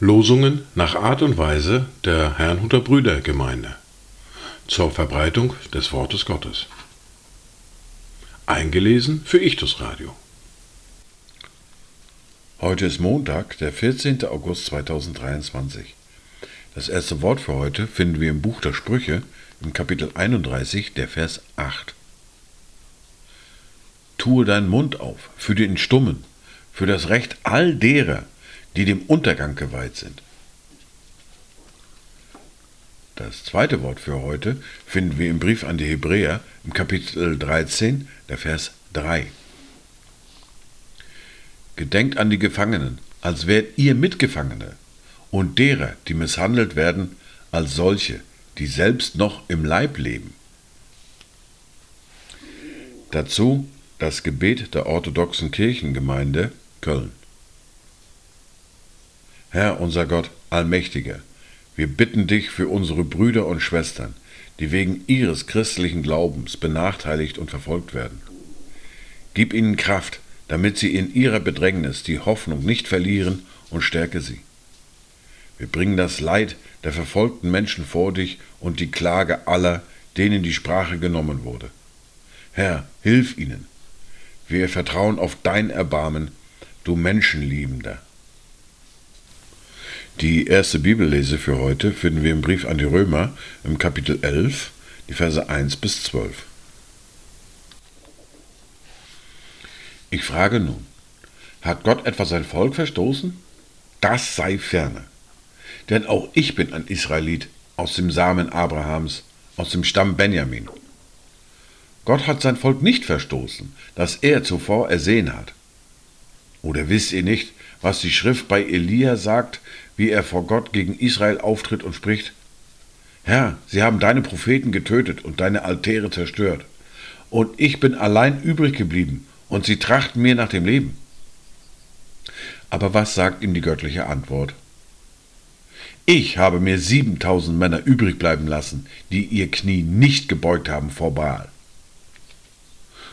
Losungen nach Art und Weise der Herrnhuter Brüdergemeinde zur Verbreitung des Wortes Gottes. Eingelesen für Ichtus Radio. Heute ist Montag, der 14. August 2023. Das erste Wort für heute finden wir im Buch der Sprüche im Kapitel 31, der Vers 8. Tue deinen Mund auf für den Stummen, für das Recht all derer, die dem Untergang geweiht sind. Das zweite Wort für heute finden wir im Brief an die Hebräer im Kapitel 13, der Vers 3. Gedenkt an die Gefangenen, als wärt ihr Mitgefangene, und derer, die misshandelt werden, als solche, die selbst noch im Leib leben. Dazu das Gebet der orthodoxen Kirchengemeinde Köln. Herr unser Gott, Allmächtiger, wir bitten dich für unsere Brüder und Schwestern, die wegen ihres christlichen Glaubens benachteiligt und verfolgt werden. Gib ihnen Kraft, damit sie in ihrer Bedrängnis die Hoffnung nicht verlieren und stärke sie. Wir bringen das Leid der verfolgten Menschen vor dich und die Klage aller, denen die Sprache genommen wurde. Herr, hilf ihnen. Wir vertrauen auf dein Erbarmen, du Menschenliebender. Die erste Bibellese für heute finden wir im Brief an die Römer im Kapitel 11, die Verse 1 bis 12. Ich frage nun, hat Gott etwa sein Volk verstoßen? Das sei ferne. Denn auch ich bin ein Israelit aus dem Samen Abrahams, aus dem Stamm Benjamin. Gott hat sein Volk nicht verstoßen, das er zuvor ersehen hat. Oder wisst ihr nicht, was die Schrift bei Elia sagt, wie er vor Gott gegen Israel auftritt und spricht, Herr, sie haben deine Propheten getötet und deine Altäre zerstört, und ich bin allein übrig geblieben, und sie trachten mir nach dem Leben. Aber was sagt ihm die göttliche Antwort? Ich habe mir siebentausend Männer übrig bleiben lassen, die ihr Knie nicht gebeugt haben vor Baal.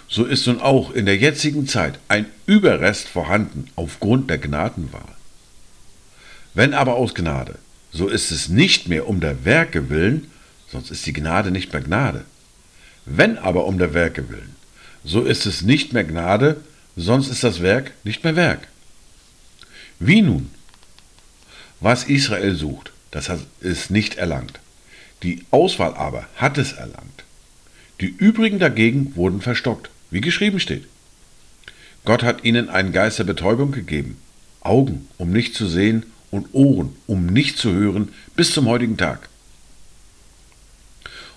So ist nun auch in der jetzigen Zeit ein Überrest vorhanden aufgrund der Gnadenwahl. Wenn aber aus Gnade, so ist es nicht mehr um der Werke willen, sonst ist die Gnade nicht mehr Gnade. Wenn aber um der Werke willen, so ist es nicht mehr Gnade, sonst ist das Werk nicht mehr Werk. Wie nun? Was Israel sucht, das hat es nicht erlangt. Die Auswahl aber hat es erlangt. Die übrigen dagegen wurden verstockt, wie geschrieben steht. Gott hat ihnen einen Geist der Betäubung gegeben, Augen, um nicht zu sehen, und Ohren, um nicht zu hören, bis zum heutigen Tag.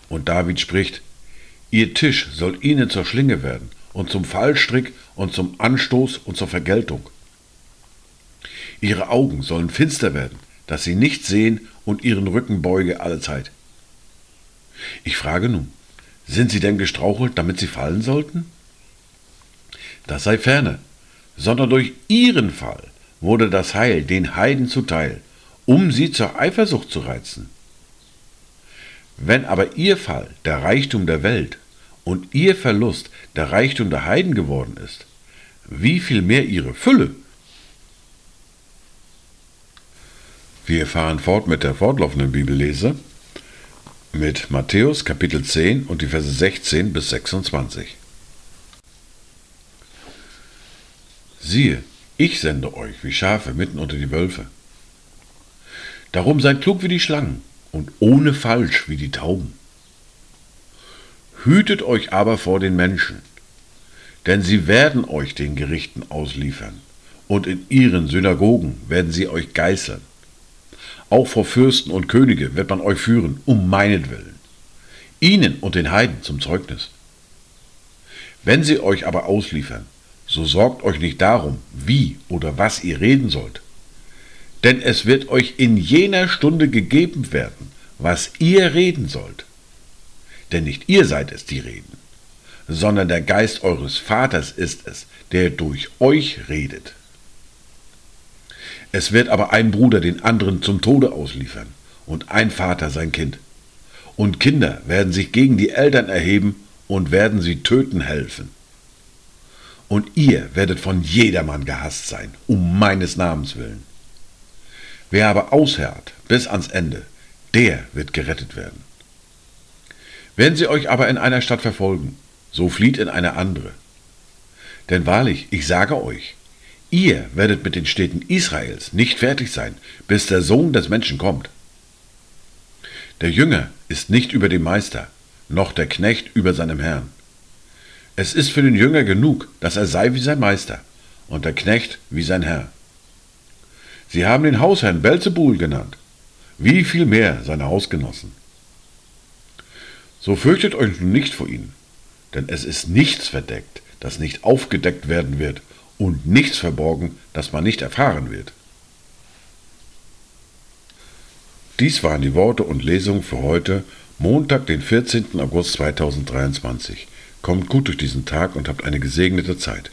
Und David spricht, Ihr Tisch soll ihnen zur Schlinge werden und zum Fallstrick und zum Anstoß und zur Vergeltung. Ihre Augen sollen finster werden, dass sie nicht sehen und ihren Rücken beuge allezeit. Ich frage nun, sind sie denn gestrauchelt, damit sie fallen sollten? Das sei ferne, sondern durch ihren Fall wurde das Heil den Heiden zuteil, um sie zur Eifersucht zu reizen. Wenn aber ihr Fall der Reichtum der Welt und ihr Verlust der Reichtum der Heiden geworden ist, wie viel mehr ihre Fülle? Wir fahren fort mit der fortlaufenden Bibellese mit Matthäus Kapitel 10 und die Verse 16 bis 26. Siehe, ich sende euch wie Schafe mitten unter die Wölfe. Darum seid klug wie die Schlangen und ohne Falsch wie die Tauben. Hütet euch aber vor den Menschen, denn sie werden euch den Gerichten ausliefern, und in ihren Synagogen werden sie euch geißeln. Auch vor Fürsten und Könige wird man euch führen, um meinetwillen, ihnen und den Heiden zum Zeugnis. Wenn sie euch aber ausliefern, so sorgt euch nicht darum, wie oder was ihr reden sollt. Denn es wird euch in jener Stunde gegeben werden, was ihr reden sollt. Denn nicht ihr seid es, die reden, sondern der Geist eures Vaters ist es, der durch euch redet. Es wird aber ein Bruder den anderen zum Tode ausliefern und ein Vater sein Kind. Und Kinder werden sich gegen die Eltern erheben und werden sie töten helfen. Und ihr werdet von jedermann gehasst sein, um meines Namens willen. Wer aber ausherrt bis ans Ende, der wird gerettet werden. Wenn sie euch aber in einer Stadt verfolgen, so flieht in eine andere. Denn wahrlich, ich sage euch, ihr werdet mit den Städten Israels nicht fertig sein, bis der Sohn des Menschen kommt. Der Jünger ist nicht über dem Meister, noch der Knecht über seinem Herrn. Es ist für den Jünger genug, dass er sei wie sein Meister und der Knecht wie sein Herr. Sie haben den Hausherrn Belzebul genannt. Wie viel mehr seine Hausgenossen? So fürchtet euch nun nicht vor ihnen, denn es ist nichts verdeckt, das nicht aufgedeckt werden wird, und nichts verborgen, das man nicht erfahren wird. Dies waren die Worte und Lesungen für heute, Montag, den 14. August 2023. Kommt gut durch diesen Tag und habt eine gesegnete Zeit.